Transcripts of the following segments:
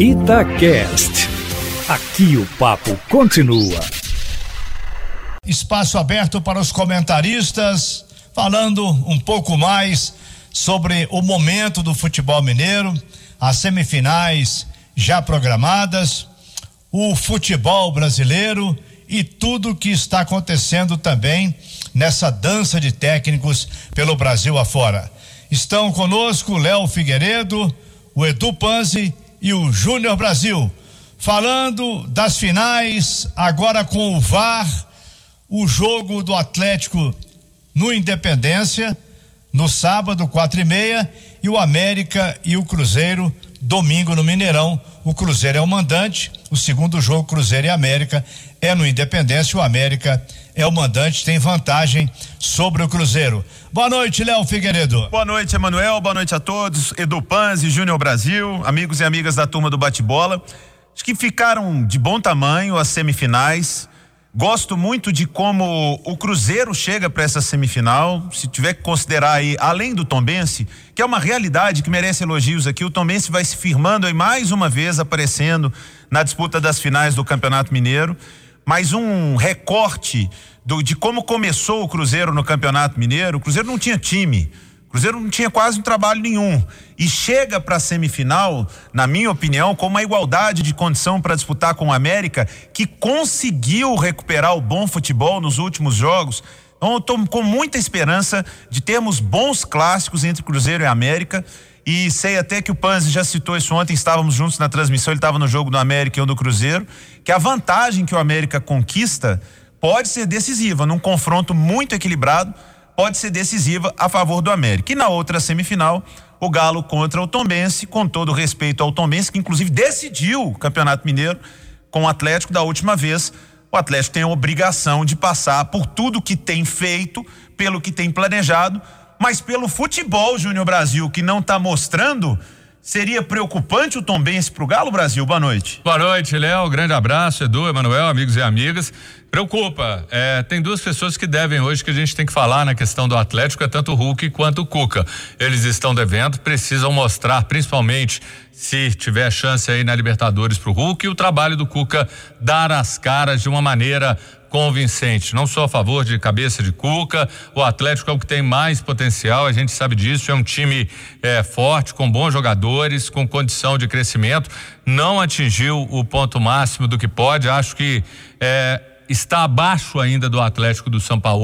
Itacast. Aqui o papo continua. Espaço aberto para os comentaristas, falando um pouco mais sobre o momento do futebol mineiro, as semifinais já programadas, o futebol brasileiro e tudo que está acontecendo também nessa dança de técnicos pelo Brasil afora. Estão conosco Léo Figueiredo, o Edu Panzi e o Júnior Brasil. Falando das finais, agora com o VAR, o jogo do Atlético no Independência, no sábado, quatro e meia, e o América e o Cruzeiro, domingo no Mineirão. O Cruzeiro é o mandante, o segundo jogo, Cruzeiro e América, é no Independência, o América é o mandante, tem vantagem sobre o Cruzeiro. Boa noite, Léo Figueiredo. Boa noite, Emanuel. Boa noite a todos. Edu Panzi, Júnior Brasil, amigos e amigas da turma do Bate-Bola. Acho que ficaram de bom tamanho as semifinais. Gosto muito de como o Cruzeiro chega para essa semifinal. Se tiver que considerar aí, além do Tombense, que é uma realidade que merece elogios aqui, o Tombense vai se firmando aí mais uma vez aparecendo na disputa das finais do Campeonato Mineiro mais um recorte do, de como começou o Cruzeiro no Campeonato Mineiro. O Cruzeiro não tinha time. Cruzeiro não tinha quase um trabalho nenhum. E chega para a semifinal, na minha opinião, com uma igualdade de condição para disputar com o América, que conseguiu recuperar o bom futebol nos últimos jogos. Então, eu estou com muita esperança de termos bons clássicos entre Cruzeiro e América. E sei até que o Panzi já citou isso ontem, estávamos juntos na transmissão, ele estava no jogo do América e eu do Cruzeiro, que a vantagem que o América conquista pode ser decisiva, num confronto muito equilibrado, pode ser decisiva a favor do América. E na outra semifinal, o Galo contra o Tombense, com todo respeito ao Tombense, que inclusive decidiu o Campeonato Mineiro com o Atlético da última vez. O Atlético tem a obrigação de passar por tudo que tem feito, pelo que tem planejado, mas pelo futebol Júnior Brasil que não está mostrando, seria preocupante o Tombense para o Galo Brasil? Boa noite. Boa noite, Léo. Grande abraço, Edu, Emanuel, amigos e amigas. Preocupa. É, tem duas pessoas que devem hoje que a gente tem que falar na questão do Atlético, é tanto o Hulk quanto o Cuca. Eles estão devendo, precisam mostrar, principalmente se tiver chance aí na Libertadores para o Hulk, e o trabalho do Cuca dar as caras de uma maneira convincente. Não sou a favor de cabeça de cuca. O Atlético é o que tem mais potencial, a gente sabe disso. É um time é, forte, com bons jogadores, com condição de crescimento. Não atingiu o ponto máximo do que pode. Acho que é, está abaixo ainda do Atlético do São Paulo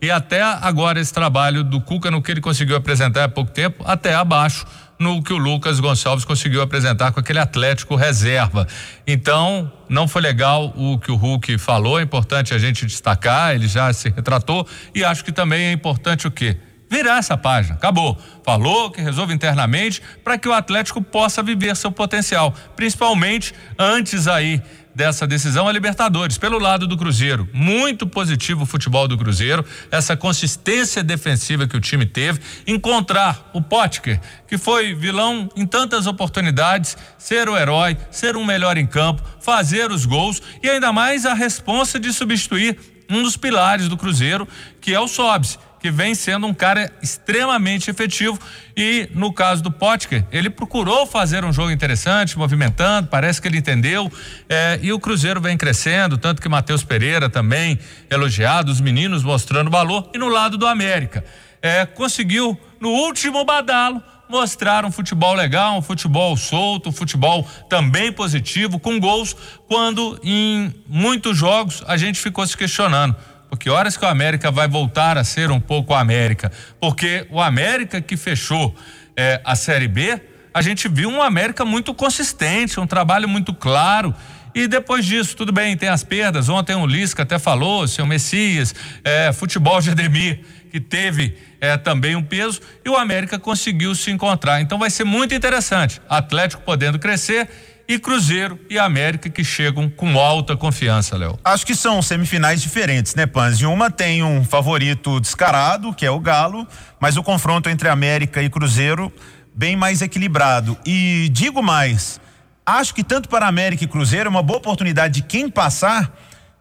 e até agora esse trabalho do Cuca no que ele conseguiu apresentar há pouco tempo, até abaixo no que o Lucas Gonçalves conseguiu apresentar com aquele Atlético reserva. Então, não foi legal o que o Hulk falou, é importante a gente destacar, ele já se retratou e acho que também é importante o quê? Virar essa página. Acabou. Falou que resolve internamente para que o Atlético possa viver seu potencial, principalmente antes aí dessa decisão a Libertadores, pelo lado do Cruzeiro. Muito positivo o futebol do Cruzeiro, essa consistência defensiva que o time teve, encontrar o Potker, que foi vilão em tantas oportunidades, ser o herói, ser um melhor em campo, fazer os gols e ainda mais a responsa de substituir um dos pilares do Cruzeiro, que é o Sobs que vem sendo um cara extremamente efetivo. E no caso do Potker, ele procurou fazer um jogo interessante, movimentando, parece que ele entendeu. É, e o Cruzeiro vem crescendo, tanto que Matheus Pereira também elogiado, os meninos mostrando valor. E no lado do América, é, conseguiu, no último badalo, mostrar um futebol legal, um futebol solto, um futebol também positivo, com gols, quando em muitos jogos a gente ficou se questionando porque horas que o América vai voltar a ser um pouco o América? Porque o América que fechou é, a Série B, a gente viu um América muito consistente, um trabalho muito claro. E depois disso, tudo bem, tem as perdas. Ontem o Lisca até falou, seu Messias, é, futebol de Ademir, que teve é, também um peso, e o América conseguiu se encontrar. Então vai ser muito interessante. Atlético podendo crescer e Cruzeiro e América que chegam com alta confiança, Léo. Acho que são semifinais diferentes, né, Panzi? Uma tem um favorito descarado, que é o Galo, mas o confronto entre América e Cruzeiro bem mais equilibrado. E digo mais, acho que tanto para América e Cruzeiro é uma boa oportunidade de quem passar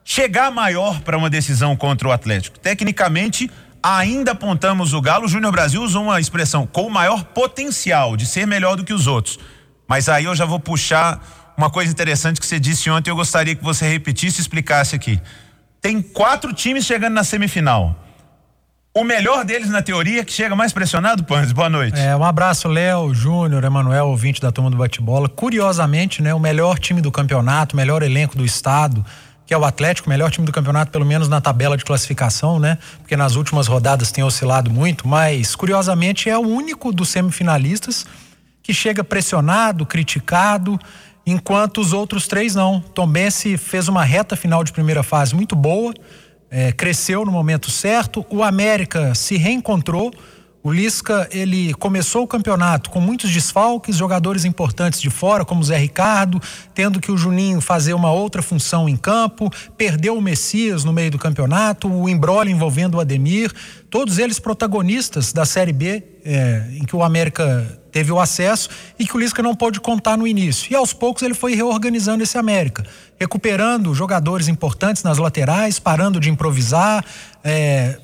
chegar maior para uma decisão contra o Atlético. Tecnicamente, ainda apontamos o Galo. O Júnior Brasil usou uma expressão com o maior potencial de ser melhor do que os outros Mas aí eu já vou puxar uma coisa interessante que você disse ontem, eu gostaria que você repetisse e explicasse aqui. Tem quatro times chegando na semifinal. O melhor deles, na teoria, que chega mais pressionado, Panz. Boa noite. É, um abraço, Léo, Júnior, Emanuel, ouvinte da turma do bate-bola. Curiosamente, né, o melhor time do campeonato, o melhor elenco do estado, que é o Atlético, o melhor time do campeonato, pelo menos na tabela de classificação, né? Porque nas últimas rodadas tem oscilado muito, mas curiosamente é o único dos semifinalistas que chega pressionado, criticado, enquanto os outros três não. Tom Bense fez uma reta final de primeira fase muito boa, é, cresceu no momento certo, o América se reencontrou o Lisca, ele começou o campeonato com muitos desfalques, jogadores importantes de fora, como o Zé Ricardo, tendo que o Juninho fazer uma outra função em campo, perdeu o Messias no meio do campeonato, o embrolho envolvendo o Ademir, todos eles protagonistas da Série B, é, em que o América teve o acesso e que o Lisca não pôde contar no início. E aos poucos ele foi reorganizando esse América, recuperando jogadores importantes nas laterais, parando de improvisar, é,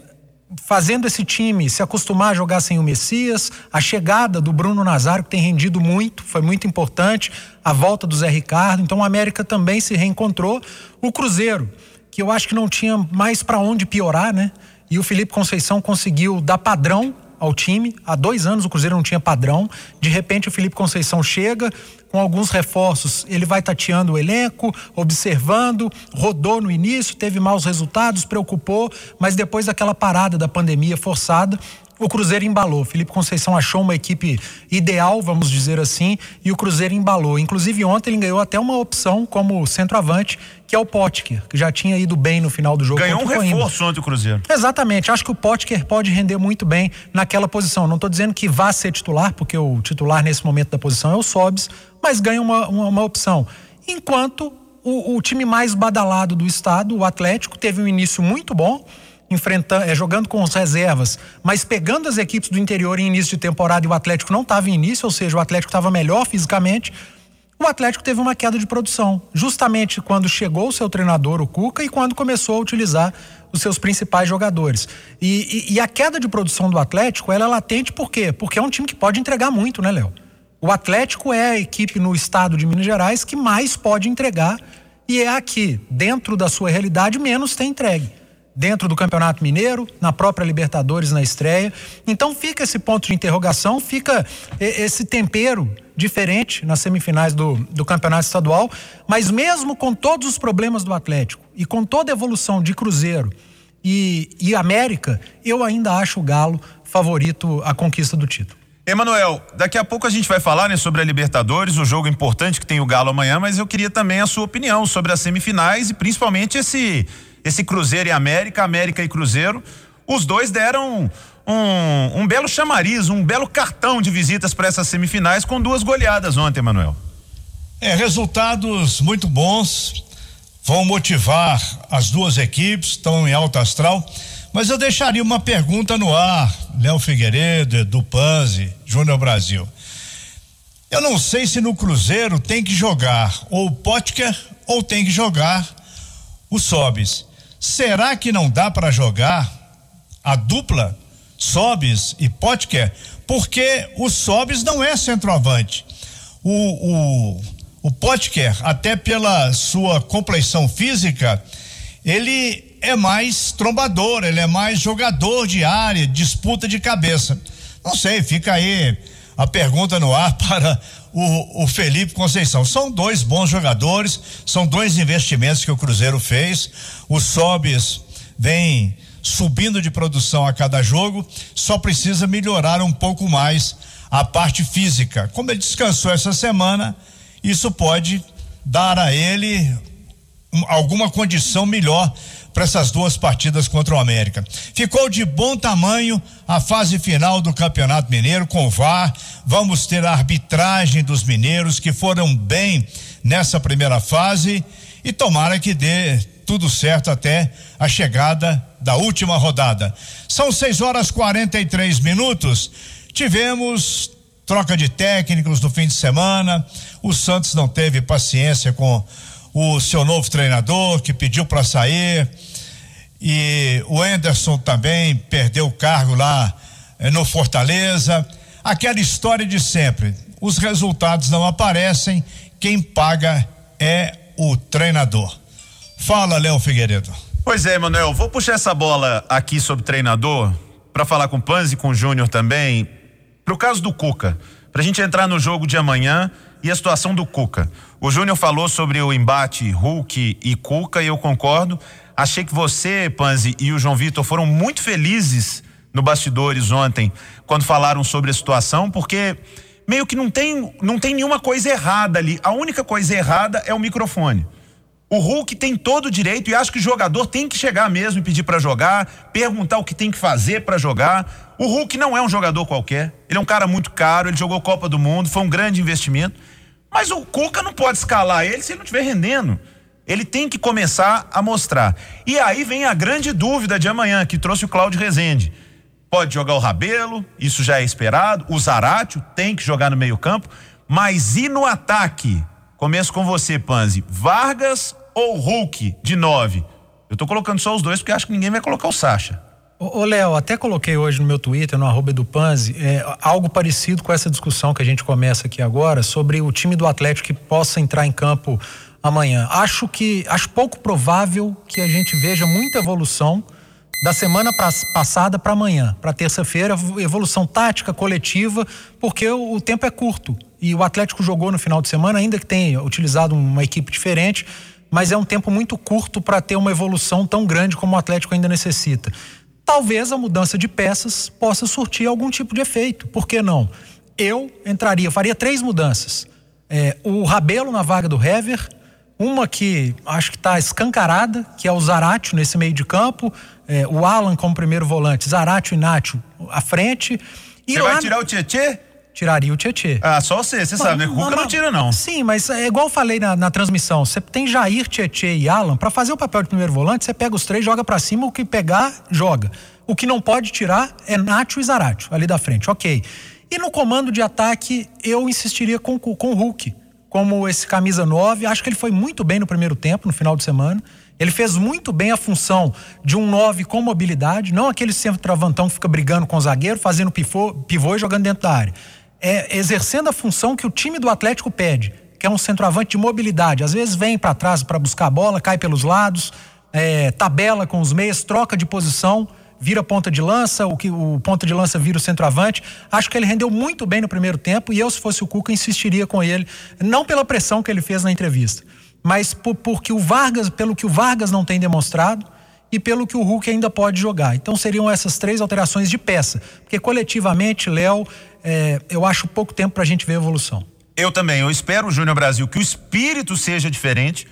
fazendo esse time se acostumar a jogar sem o Messias, a chegada do Bruno Nazário, que tem rendido muito, foi muito importante, a volta do Zé Ricardo. Então o América também se reencontrou. O Cruzeiro, que eu acho que não tinha mais para onde piorar, né? E o Felipe Conceição conseguiu dar padrão ao time. Há dois anos o Cruzeiro não tinha padrão. De repente o Felipe Conceição chega com alguns reforços. Ele vai tateando o elenco, observando, rodou no início, teve maus resultados, preocupou, mas depois daquela parada da pandemia forçada, o Cruzeiro embalou. Felipe Conceição achou uma equipe ideal, vamos dizer assim, e o Cruzeiro embalou. Inclusive, ontem ele ganhou até uma opção como centroavante, que é o Potker, que já tinha ido bem no final do jogo. Ganhou um reforço ontem o Cruzeiro. Exatamente. Acho que o Potker pode render muito bem naquela posição. Não estou dizendo que vá ser titular, porque o titular nesse momento da posição é o Sobs, mas ganha uma, uma, uma opção. Enquanto o, o time mais badalado do estado, o Atlético, teve um início muito bom enfrentando, é, jogando com as reservas, mas pegando as equipes do interior em início de temporada e o Atlético não estava em início, ou seja, o Atlético estava melhor fisicamente, o Atlético teve uma queda de produção, justamente quando chegou o seu treinador, o Cuca, e quando começou a utilizar os seus principais jogadores. E, e, e a queda de produção do Atlético, ela é latente por quê? Porque é um time que pode entregar muito, né, Léo? O Atlético é a equipe no estado de Minas Gerais que mais pode entregar e é a que, dentro da sua realidade, menos tem entregue dentro do Campeonato Mineiro, na própria Libertadores na estreia. Então fica esse ponto de interrogação, fica esse tempero diferente nas semifinais do, do Campeonato Estadual, mas mesmo com todos os problemas do Atlético e com toda a evolução de Cruzeiro e, e América, eu ainda acho o Galo favorito à conquista do título. Emanuel, daqui a pouco a gente vai falar né, sobre a Libertadores, o jogo importante que tem o Galo amanhã, mas eu queria também a sua opinião sobre as semifinais e principalmente esse esse Cruzeiro e América, América e Cruzeiro, os dois deram um, um belo chamariz, um belo cartão de visitas para essas semifinais com duas goleadas ontem, Manuel. É, resultados muito bons, vão motivar as duas equipes, estão em alta astral. Mas eu deixaria uma pergunta no ar, Léo Figueiredo, Edu Panzi, Júnior Brasil. Eu não sei se no Cruzeiro tem que jogar ou o Potker ou tem que jogar o Sobis. Será que não dá para jogar a dupla Sobis e Potker? Porque o Sobis não é centroavante. O, o, o Potker, até pela sua compleição física, ele é mais trombador, ele é mais jogador de área, disputa de cabeça. Não sei, fica aí a pergunta no ar para o, o Felipe Conceição. São dois bons jogadores, são dois investimentos que o Cruzeiro fez. O Sobis vem subindo de produção a cada jogo, só precisa melhorar um pouco mais a parte física. Como ele descansou essa semana, isso pode dar a ele alguma condição melhor para essas duas partidas contra o América. Ficou de bom tamanho a fase final do Campeonato Mineiro com VAR. Vamos ter a arbitragem dos mineiros que foram bem nessa primeira fase e tomara que dê tudo certo até a chegada da última rodada. São 6 horas 43 minutos. Tivemos troca de técnicos no fim de semana. O Santos não teve paciência com o seu novo treinador que pediu para sair e o Enderson também perdeu o cargo lá eh, no Fortaleza. Aquela história de sempre. os resultados não aparecem, quem paga é o treinador. Fala, Léo Figueiredo. Pois é, Manuel, vou puxar essa bola aqui sobre treinador para falar com o Panzi e com o Júnior também. Pro caso do Cuca, pra gente entrar no jogo de amanhã e a situação do Cuca. O Júnior falou sobre o embate Hulk e Cuca e eu concordo. Achei que você, Panzi, e o João Vitor foram muito felizes no bastidores ontem quando falaram sobre a situação, porque meio que não tem, não tem nenhuma coisa errada ali. A única coisa errada é o microfone. O Hulk tem todo o direito e acho que o jogador tem que chegar mesmo e pedir para jogar, perguntar o que tem que fazer para jogar. O Hulk não é um jogador qualquer. Ele é um cara muito caro, ele jogou Copa do Mundo, foi um grande investimento. Mas o Cuca não pode escalar ele se ele não estiver rendendo. Ele tem que começar a mostrar. E aí vem a grande dúvida de amanhã, que trouxe o Cláudio Rezende. Pode jogar o Rabelo, isso já é esperado. O Zaratio tem que jogar no meio-campo. Mas e no ataque? Começo com você, Panzi. Vargas ou Hulk de nove? Eu tô colocando só os dois porque acho que ninguém vai colocar o Sacha. Ô, Léo, até coloquei hoje no meu Twitter, no arroba do Panzi, é, algo parecido com essa discussão que a gente começa aqui agora sobre o time do Atlético que possa entrar em campo amanhã. Acho que acho pouco provável que a gente veja muita evolução da semana pra, passada para amanhã, para terça-feira, evolução tática coletiva, porque o, o tempo é curto. E o Atlético jogou no final de semana, ainda que tenha utilizado uma equipe diferente, mas é um tempo muito curto para ter uma evolução tão grande como o Atlético ainda necessita. Talvez a mudança de peças possa surtir algum tipo de efeito, por que não? Eu entraria, faria três mudanças. É, o Rabelo na vaga do Hever, uma que acho que está escancarada, que é o Zaratio nesse meio de campo, é, o Alan como primeiro volante, Zaratio e Nacho à frente. E Você vai tirar o Tietê? Tiraria o Tietê. Ah, só você, você sabe, né? Cuca não tira, não. Sim, mas é igual eu falei na, na transmissão. Você tem Jair, Tietê e Alan, para fazer o papel de primeiro volante, você pega os três, joga para cima, o que pegar, joga. O que não pode tirar é Nacho e Zaratio, ali da frente, ok. E no comando de ataque, eu insistiria com, com o Hulk, como esse camisa 9. Acho que ele foi muito bem no primeiro tempo, no final de semana. Ele fez muito bem a função de um 9 com mobilidade, não aquele centro-travantão que fica brigando com o zagueiro, fazendo pivô, pivô e jogando dentro da área é, exercendo a função que o time do Atlético pede, que é um centroavante de mobilidade. Às vezes vem para trás para buscar a bola, cai pelos lados, é, tabela com os meias, troca de posição, vira ponta de lança, o que o ponta de lança vira o centroavante. Acho que ele rendeu muito bem no primeiro tempo e eu, se fosse o Cuca, insistiria com ele, não pela pressão que ele fez na entrevista, mas por, porque o Vargas, pelo que o Vargas não tem demonstrado e pelo que o Hulk ainda pode jogar. Então seriam essas três alterações de peça, porque coletivamente, Léo, é, eu acho pouco tempo para a gente ver evolução. Eu também. Eu espero, Júnior Brasil, que o espírito seja diferente,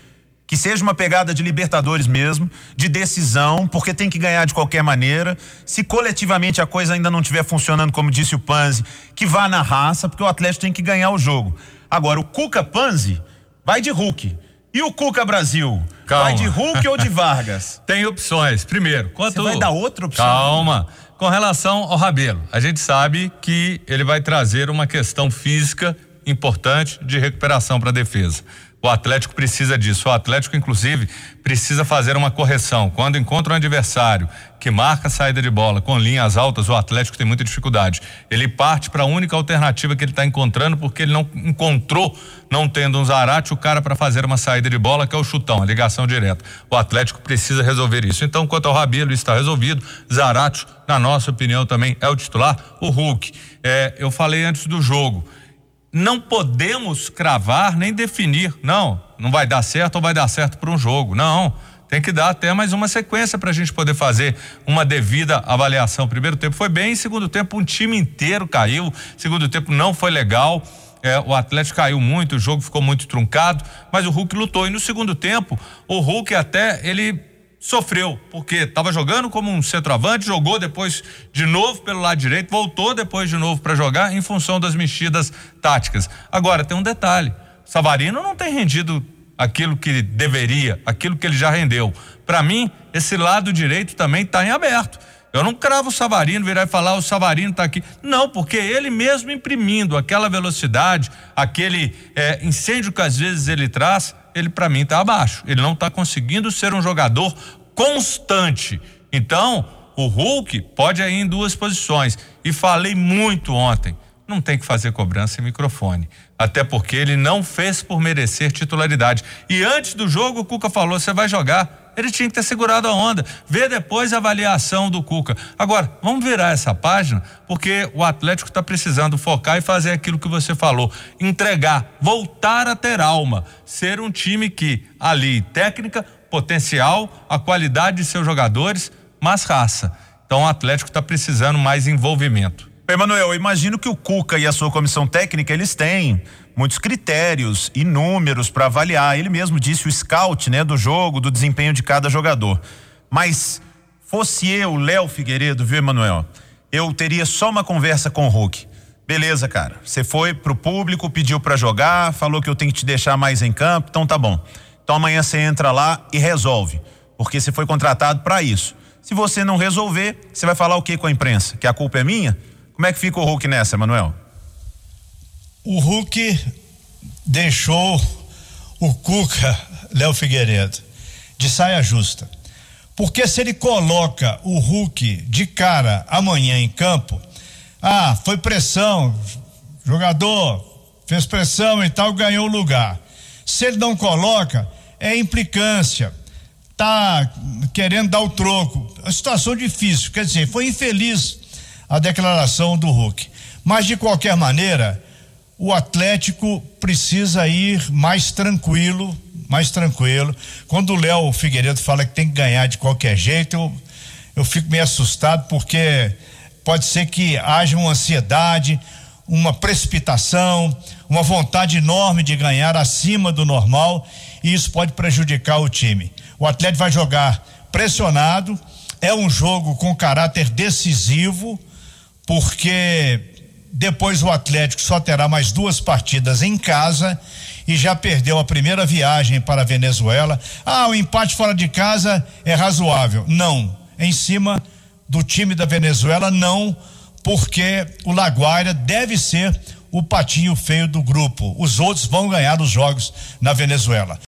que seja uma pegada de Libertadores mesmo, de decisão, porque tem que ganhar de qualquer maneira. Se coletivamente a coisa ainda não estiver funcionando, como disse o Panzi, que vá na raça, porque o Atlético tem que ganhar o jogo. Agora, o Cuca Panzi vai de Hulk. E o Cuca Brasil? Calma. Vai de Hulk ou de Vargas? Tem opções. Primeiro, quanto. Você vai dar outra opção? Calma. Com relação ao Rabelo, a gente sabe que ele vai trazer uma questão física importante de recuperação para a defesa. O Atlético precisa disso. O Atlético, inclusive, precisa fazer uma correção. Quando encontra um adversário que marca a saída de bola com linhas altas, o Atlético tem muita dificuldade. Ele parte para a única alternativa que ele está encontrando, porque ele não encontrou, não tendo um Zarate, o cara para fazer uma saída de bola, que é o chutão, a ligação direta. O Atlético precisa resolver isso. Então, quanto ao Rabelo, está resolvido. Zarate, na nossa opinião, também é o titular. O Hulk, é, eu falei antes do jogo não podemos cravar nem definir. Não, não vai dar certo ou vai dar certo para um jogo. Não. Tem que dar até mais uma sequência para a gente poder fazer uma devida avaliação. Primeiro tempo foi bem, segundo tempo um time inteiro caiu, segundo tempo não foi legal. É, o Atlético caiu muito, o jogo ficou muito truncado, mas o Hulk lutou. E no segundo tempo, o Hulk até ele sofreu, porque estava jogando como um centroavante, jogou depois de novo pelo lado direito, voltou depois de novo para jogar em função das mexidas táticas. Agora, tem um detalhe: Savarino não tem rendido aquilo que deveria, aquilo que ele já rendeu. Para mim, esse lado direito também está em aberto. Eu não cravo o Savarino, virar e falar o Savarino está aqui. Não, porque ele mesmo imprimindo aquela velocidade, aquele é, incêndio que às vezes ele traz, ele para mim está abaixo. Ele não está conseguindo ser um jogador constante. Então, o Hulk pode ir em duas posições. E falei muito ontem. não tem que fazer cobrança em microfone. Até porque ele não fez por merecer titularidade. E antes do jogo, o Cuca falou: você vai jogar. Ele tinha que ter segurado a onda. Vê depois a avaliação do Cuca. Agora, vamos virar essa página, porque o Atlético está precisando focar e fazer aquilo que você falou: entregar, voltar a ter alma. Ser um time que, ali, técnica, potencial, a qualidade de seus jogadores, mas raça. Então o Atlético está precisando mais envolvimento. Emanuel, eu imagino que o Cuca e a sua comissão técnica, eles têm muitos critérios e números para avaliar. Ele mesmo disse o scout, né, do jogo, do desempenho de cada jogador. Mas fosse eu, Léo Figueiredo, viu, Emanuel? Eu teria só uma conversa com o Hulk. Beleza, cara. Você foi pro público, pediu para jogar, falou que eu tenho que te deixar mais em campo, então tá bom. Então amanhã você entra lá e resolve, porque você foi contratado para isso. Se você não resolver, você vai falar o que com a imprensa? Que a culpa é minha? Como é que fica o Hulk nessa, Manuel? O Hulk deixou o Cuca, Léo Figueiredo, de saia justa. Porque se ele coloca o Hulk de cara amanhã em campo, ah, foi pressão, jogador fez pressão e tal, ganhou o lugar. Se ele não coloca, é implicância, tá querendo dar o troco. É uma situação difícil, quer dizer, foi infeliz a declaração do Hulk. Mas de qualquer maneira, o Atlético precisa ir mais tranquilo, mais tranquilo. Quando o Léo Figueiredo fala que tem que ganhar de qualquer jeito, eu, eu fico meio assustado porque pode ser que haja uma ansiedade, uma precipitação, uma vontade enorme de ganhar acima do normal e isso pode prejudicar o time. O Atlético vai jogar pressionado, é um jogo com caráter decisivo porque depois o Atlético só terá mais duas partidas em casa e já perdeu a primeira viagem para a Venezuela. Ah, o empate fora de casa é razoável. Não, em cima do time da Venezuela, não, porque o Laguaira deve ser o patinho feio do grupo. Os outros vão ganhar os jogos na Venezuela.